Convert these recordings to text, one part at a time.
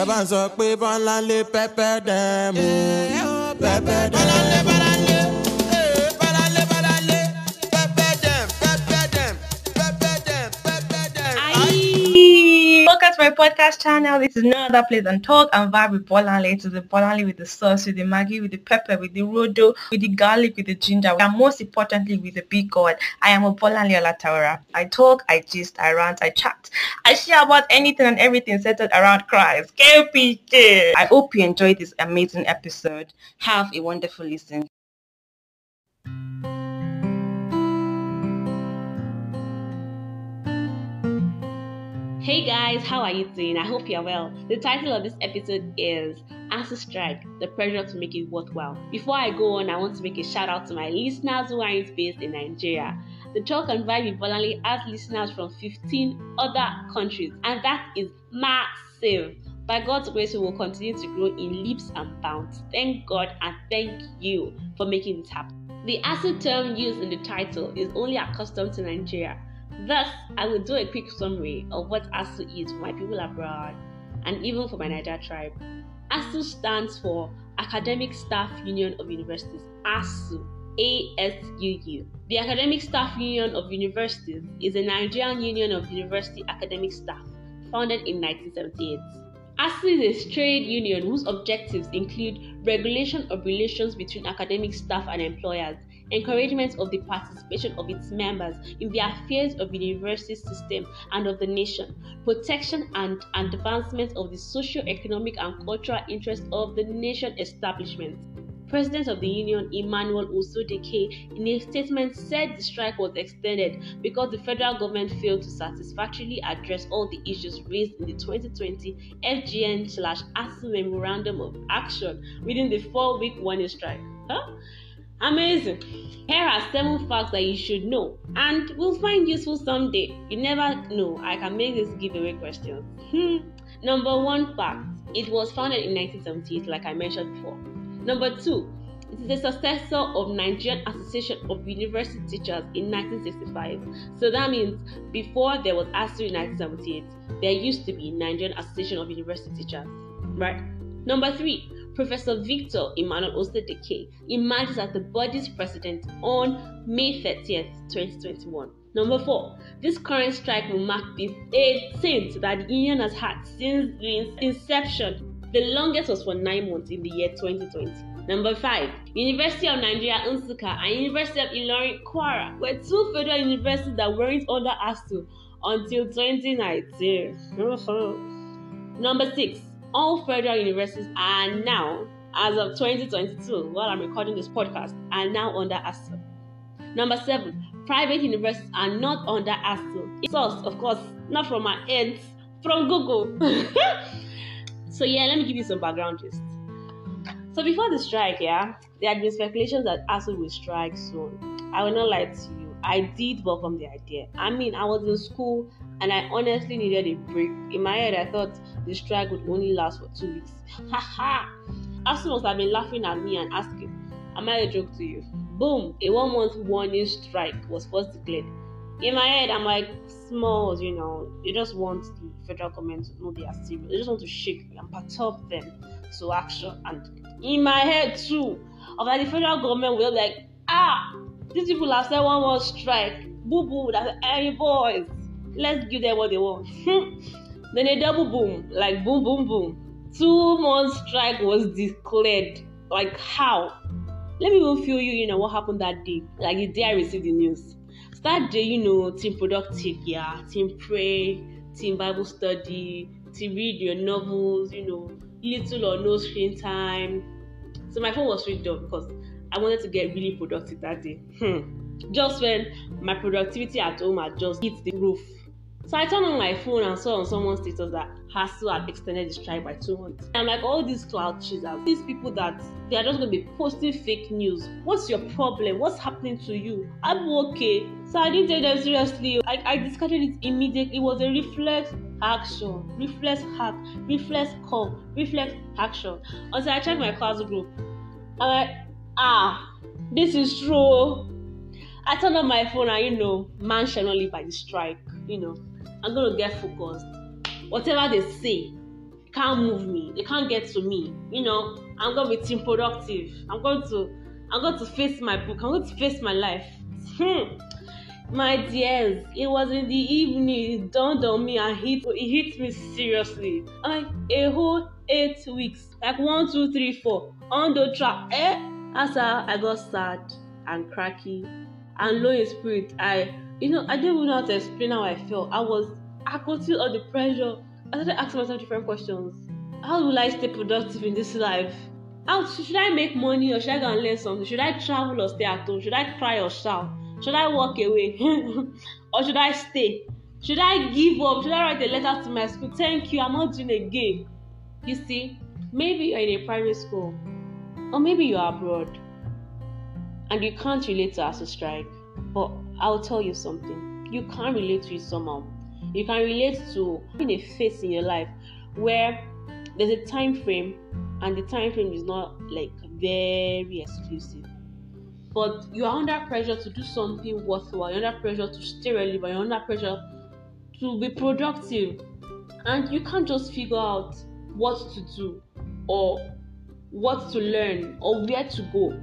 ẹ bá ń sọ pé bọ́láńlé pẹ́pẹ́ dẹ́mu pẹ́pẹ́ dẹ́mu. My podcast channel. This is no other place than talk and vibe with Bolanle. To the Bolanle with the sauce, with the Maggie, with the pepper, with the rodo, with the garlic, with the ginger, and most importantly with the big god. I am a Bolanle Olatawara. I talk, I gist, I rant, I chat. I share about anything and everything centered around Christ. KPK. I hope you enjoyed this amazing episode. Have a wonderful listen. Hey guys, how are you doing? I hope you're well. The title of this episode is ASUU Strike, the pressure to make it worthwhile. Before I go on, I want to make a shout out to my listeners who are based in Nigeria. The Talk and Vibe Bolanle has listeners from 15 other countries, and that is massive. By God's grace, we will continue to grow in leaps and bounds. Thank God and thank you for making it happen. The ASUU term used in the title is only accustomed to Nigeria. Thus, I will do a quick summary of what ASUU is for my people abroad and even for my Niger tribe. ASUU stands for Academic Staff Union of Universities, ASU. ASUU. The Academic Staff Union of Universities is a Nigerian union of university academic staff founded in 1978. ASUU is a trade union whose objectives include regulation of relations between academic staff and employers, encouragement of the participation of its members in the affairs of the university system and of the nation, protection and advancement of the socio-economic and cultural interests of the nation establishment. President of the union Emmanuel Osodeke in a statement said the strike was extended because the federal government failed to satisfactorily address all the issues raised in the 2020 FGN slash ASUU Memorandum of Action within the four-week warning strike. Huh? Amazing. Here are seven facts that you should know and will find useful someday. You never know. I can make this giveaway question. Hmm. Number one fact. It was founded in 1978, like I mentioned before. Number two, it is a successor of Nigerian Association of University Teachers in 1965. So that means before there was ASUU in 1978, there used to be Nigerian Association of University Teachers. Right? Number three, Professor Victor Emmanuel Osodeke emerges as the body's president on May 30th, 2021. Number four, this current strike will mark the 18th that the union has had since the inception. The longest was for nine months in the year 2020. Number five, University of Nigeria Nsukka and University of Ilorin Kwara were two federal universities that weren't under ASUU until 2019. Number six, all federal universities are now, as of 2022, while I'm recording this podcast, are now under ASUU. Number seven, private universities are not under ASUU. Source, of course, not from my ends, from Google. so yeah, let me give you some background gist. So before the strike, yeah, there had been speculations that ASUU will strike soon. I will not lie to you. I did welcome the idea. I mean, I was in school and I honestly needed a break. In my head, I thought the strike would only last for two weeks. Haha! ASUU must have been laughing at me and asking, Am I a joke to you? Boom! A one month warning strike was first declared. In my head, I'm like, smalls, you know, they just want the federal government to know they are serious. They just want to shake and perturb them to action. And in my head, too, of like the federal government will be like, ah, these people have said one more strike. Boo boo, that's hey boys, let's give them what they want. then a double boom, like boom boom boom. Two month strike was declared. Like how? Let me even feel you, you know, what happened that day. Like the day I received the news. So that day, you know, team productive, yeah, team pray, team Bible study, team read your novels, you know, little or no screen time. So my phone was switched off because I wanted to get really productive that day. Hmm. Just when my productivity at home had just hit the roof. So I turned on my phone and saw on someone's status that ASUU had extended the strike by two months. I'm like, all these cloud chasers, these people that they are just going to be posting fake news. What's your problem? What's happening to you? I'm okay. So I didn't take them seriously. I, I discarded it immediately. It was a reflex action, reflex hack, reflex call, reflex action. Until I checked my class group. I'm like, ah, this is true. I turned on my phone and you know, man shall not live by the strike. You know, I'm gonna get focused. Whatever they say, can't move me. They can't get to me. You know, I'm gonna be team productive. I'm going to I'm going to face my book. I'm going to face my life. My dears, it was in the evening. It dawned on me and hit it hit me seriously. Like a whole eight weeks, like one, two, three, four, on the track. Eh? As I, I got sad and cracky and low in spirit. I, you know, I didn't even know how to explain how I felt. I was, I could feel all the pressure. I started asking myself different questions. How will I stay productive in this life? How should I make money or should I go and learn something? Should I travel or stay at home? Should I cry or shout? Should I walk away? or should I stay? Should I give up? Should I write a letter to my school? Thank you, I'm not doing a again. You see, maybe you're in a private school, or maybe you're abroad, and you can't relate to ASUU strike. But I'll tell you something. You can't relate to it somehow. You can relate to having a phase in your life where there's a time frame and the time frame is not like very exclusive. But you are under pressure to do something worthwhile. You're under pressure to stay relevant. You're under pressure to be productive. And you can't just figure out what to do or what to learn or where to go.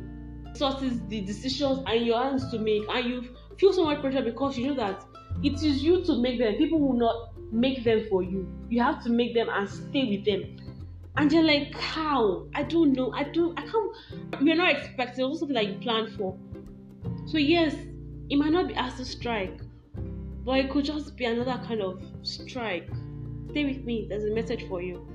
Sources the decisions and your hands to make and you feel so much pressure because you know that it is you to make them people will not make them for you you have to make them and stay with them and you're like, how? I don't know. I don't. I can't. We're not expecting. It was something that you planned for. So yes, it might not be as a strike, but it could just be another kind of strike. Stay with me. There's a message for you.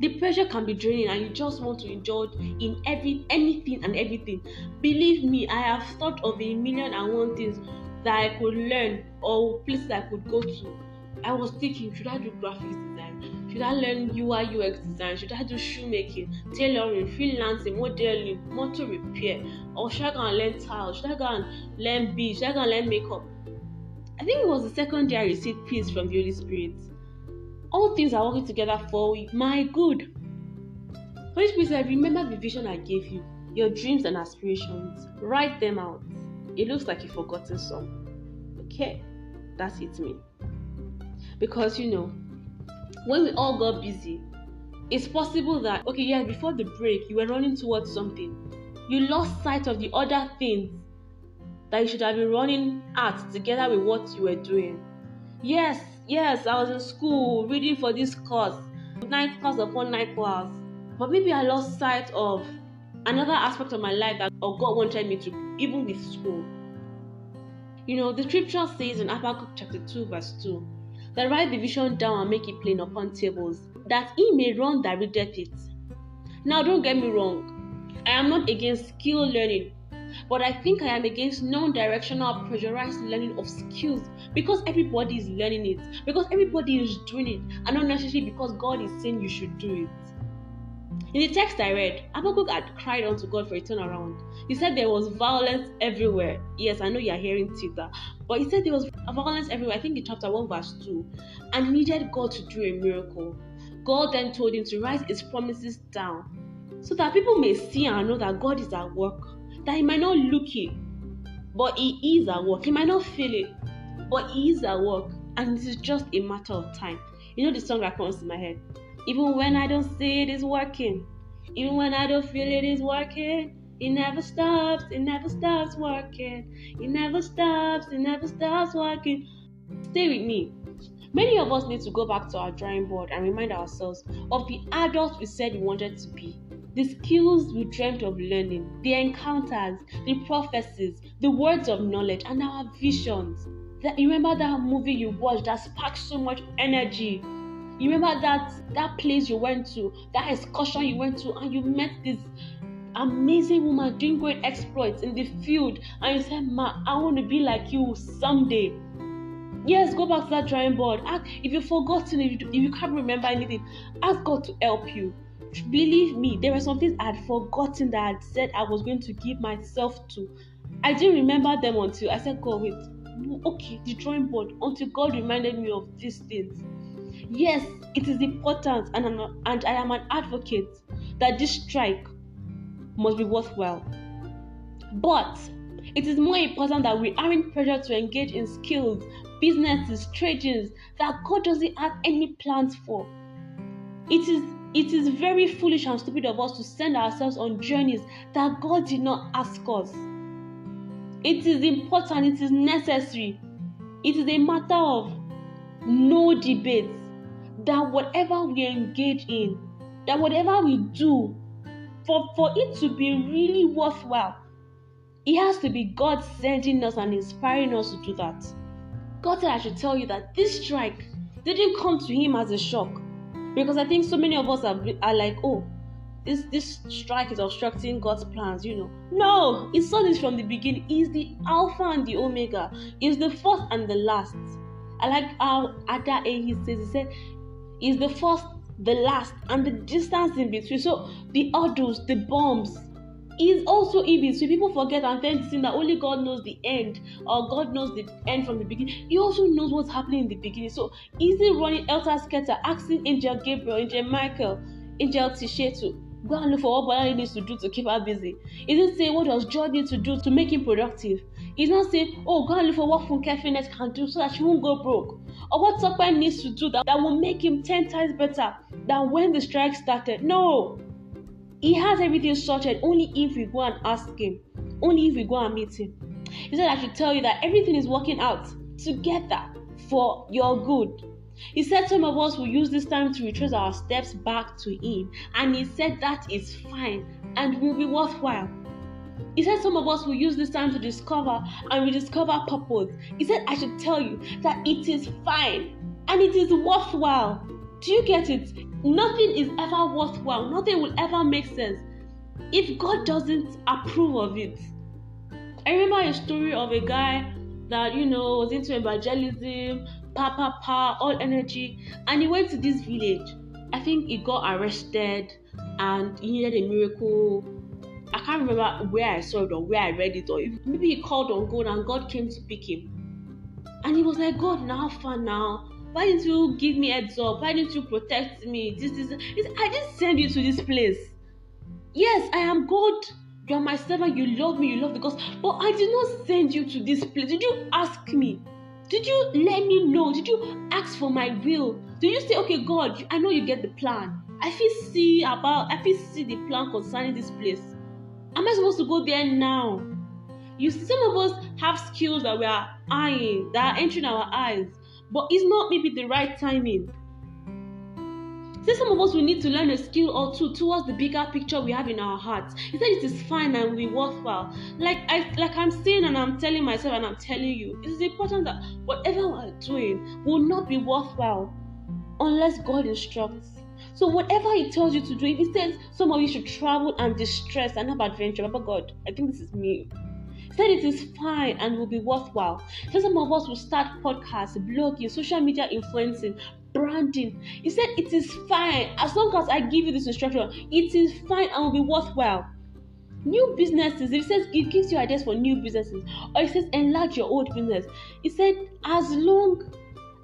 The pressure can be draining, and you just want to indulge in every anything and everything. Believe me, I have thought of a million and one things that I could learn or places I could go to. I was thinking, should I do graphics should I learn UI UX design? Should I do shoemaking, tailoring, freelancing, modeling, motor repair? Or should I go and learn tile? Should I go and learn beads? Should I go and learn makeup? I think it was the second day I received peace from the Holy Spirit. All things are working together for my good. Holy Spirit said, Remember the vision I gave you, your dreams and aspirations. Write them out. It looks like you've forgotten some. Okay, that's it, me. Because you know, when we all got busy, it's possible that, okay, yeah, before the break, you were running towards something. You lost sight of the other things that you should have been running at together with what you were doing. Yes, yes, I was in school reading for this course, night class upon night class. But maybe I lost sight of another aspect of my life that God wanted me to, even with school. You know, the scripture says in Habakkuk chapter 2, verse 2 that write the vision down and make it plain upon tables, that he may run that readeth it. Now, don't get me wrong, I am not against skill learning, but I think I am against non directional pressurized learning of skills because everybody is learning it, because everybody is doing it, and not necessarily because God is saying you should do it. In the text I read, Habakkuk had cried unto God for a turnaround. He said there was violence everywhere. Yes, I know you're hearing Tita, but he said there was violence everywhere. I think in chapter 1, verse 2, and needed God to do a miracle. God then told him to write his promises down so that people may see and know that God is at work. That he might not look it, but he is at work. He might not feel it, but he is at work, and it is just a matter of time. You know the song that comes to my head. Even when I don't see it is working. Even when I don't feel it is working. It never stops, it never stops working. It never stops, it never stops working. Stay with me. Many of us need to go back to our drawing board and remind ourselves of the adults we said we wanted to be, the skills we dreamt of learning, the encounters, the prophecies, the words of knowledge, and our visions. That, remember that movie you watched that sparked so much energy you remember that that place you went to, that excursion you went to, and you met this amazing woman doing great exploits in the field, and you said, "Ma, I want to be like you someday." Yes, go back to that drawing board. Ask, if you've forgotten, if you, if you can't remember anything, ask God to help you. Believe me, there were some things I had forgotten that I had said I was going to give myself to. I didn't remember them until I said, God, wait, okay, the drawing board, until God reminded me of these things. Yes, it is important, and, I'm, and I am an advocate that this strike must be worthwhile. But it is more important that we aren't pressured to engage in skills, businesses, trades that God doesn't have any plans for. It is it is very foolish and stupid of us to send ourselves on journeys that God did not ask us. It is important, it is necessary. It is a matter of no debate that whatever we engage in, that whatever we do, for, for it to be really worthwhile, it has to be God sending us and inspiring us to do that. God said, I should tell you that this strike didn't come to Him as a shock. Because I think so many of us are, are like, oh, this this strike is obstructing God's plans, you know. No, He saw this from the beginning. He's the Alpha and the Omega. He's the first and the last. I like how at that age he says, he said, He's the first, the last, and the distance in between. So the hurdles, the bombs, is also evil. So People forget and tend to think that only God knows the end, or God knows the end from the beginning. He also knows what's happening in the beginning. So easy running Elter Skelter, asking Angel Gabriel, Angel Michael, Angel Tishetu, go and look for what Bola needs to do to keep her busy. He didn't say what does Joy need to do to make him productive. He's not saying, oh, go and look for what Funke Finesse can do so that she won't go broke. Or what Tokwe needs to do that, that will make him 10 times better than when the strike started. No. He has everything sorted only if we go and ask him. Only if we go and meet him. He said, I should tell you that everything is working out together for your good. He said some of us will use this time to retrace our steps back to Him, and He said that is fine and will be worthwhile. He said some of us will use this time to discover and rediscover purpose. He said, I should tell you that it is fine and it is worthwhile. Do you get it? Nothing is ever worthwhile, nothing will ever make sense if God doesn't approve of it. I remember a story of a guy that you know was into evangelism, pa pa pa, all energy, and he went to this village. I think he got arrested and he needed a miracle. I can't remember where I saw it or where I read it, or maybe he called on God and God came to pick him. And he was like, God, now fun now why didn't you give me heads up? Why didn't you protect me? This is I didn't send you to this place. Yes, I am God. You are my servant. You love me. You love the gospel. But I did not send you to this place. Did you ask me? Did you let me know? Did you ask for my will? Did you say, okay, God, I know you get the plan. I feel see about I feel see the plan concerning this place. Am I supposed to go there now? You see, some of us have skills that we are eyeing, that are entering our eyes but it's not maybe the right timing. See, some of us will need to learn a skill or two towards the bigger picture we have in our hearts. He said it is fine and will be worthwhile. Like I like I'm saying and I'm telling myself and I'm telling you, it is important that whatever we're doing will not be worthwhile unless God instructs. So whatever He tells you to do, if He says some of you should travel and distress and have adventure, Papa God, I think this is me said it is fine and will be worthwhile. So some of us will start podcasts, blogging, social media influencing, branding. He said it is fine as long as I give you this instruction. It is fine and will be worthwhile. New businesses, if it says it gives you ideas for new businesses, or it says enlarge your old business. He said, as long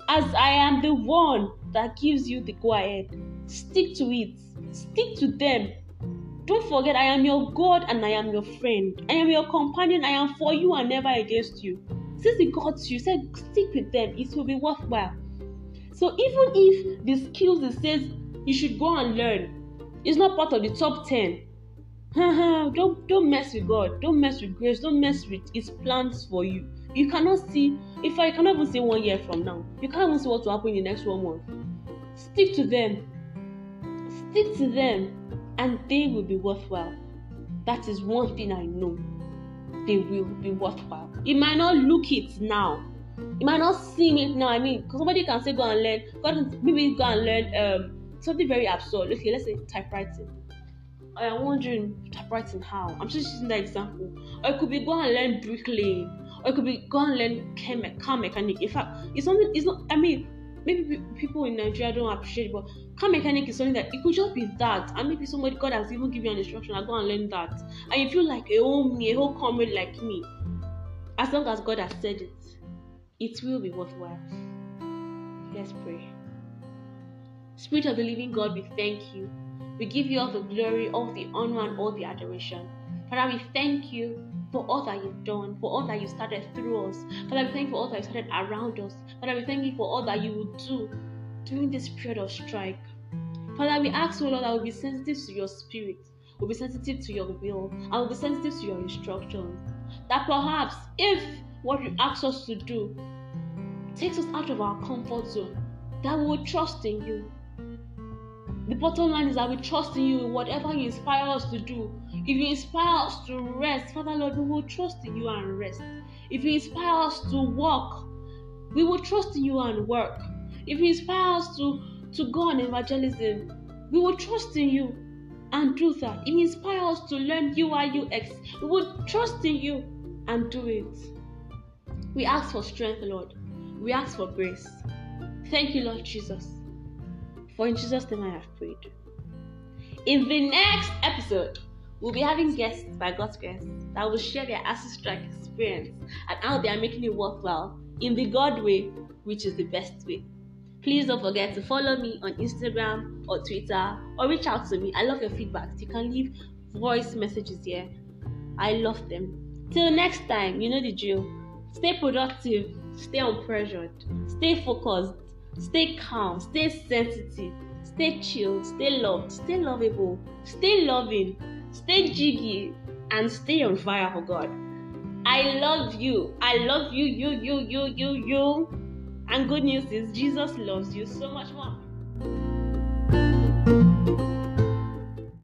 as I am the one that gives you the go ahead, stick to it, stick to them, don't forget, I am your God and I am your friend. I am your companion. I am for you and never against you. Since He got you, said stick with them. It will be worthwhile. So even if the skills it says you should go and learn it's not part of the top ten, don't don't mess with God. Don't mess with grace. Don't mess with His plans for you. You cannot see. If I cannot even see one year from now, you can't even see what will happen in the next one month. Stick to them. Stick to them and they will be worthwhile. That is one thing I know. They will be worthwhile. You might not look it now. You might not see it now. I mean, somebody can say go and learn. Go and, maybe go and learn um, something very absurd. Okay, let's say typewriting. I am wondering typewriting how. I'm just using that example. Or it could be go and learn bricklaying. Or it could be go and learn car mechanic. In fact, it's something. It's not. I mean, maybe people in Nigeria don't appreciate it, but car mechanic is something that it could just be that, and maybe somebody God has even given you an instruction, I go and learn that, and you feel like a whole me, a whole comrade like me. As long as God has said it, it will be worthwhile. Let's pray. Spirit of the living God, we thank you. We give you all the glory, all the honor, and all the adoration. Father, we thank you for all that you've done, for all that you started through us. Father, we thank you for all that you started around us. Father, we thank you for all that you will do during this period of strike. Father, we ask, oh Lord, that we'll be sensitive to your spirit, we'll be sensitive to your will, and we'll be sensitive to your instructions. That perhaps if what you ask us to do takes us out of our comfort zone, that we will trust in you. The bottom line is that we trust in you in whatever you inspire us to do. If you inspire us to rest, Father Lord, we will trust in you and rest. If you inspire us to walk, we will trust in you and work. If you inspire us to, to go on evangelism, we will trust in you and do that. If you inspire us to learn UI UX, we will trust in you and do it. We ask for strength, Lord. We ask for grace. Thank you, Lord Jesus. For in Jesus' name I have prayed. In the next episode, we'll be having guests by God's grace that will share their ASUU Strike experience and how they are making it worthwhile in the God way, which is the best way. Please don't forget to follow me on Instagram or Twitter or reach out to me. I love your feedback. You can leave voice messages here. I love them. Till next time, you know the drill. Stay productive, stay unpressured, stay focused, stay calm, stay sensitive, stay chilled, stay loved, stay lovable, stay loving, stay jiggy, and stay on fire for God. I love you. I love you, you, you, you, you, you. And good news is Jesus loves you so much more.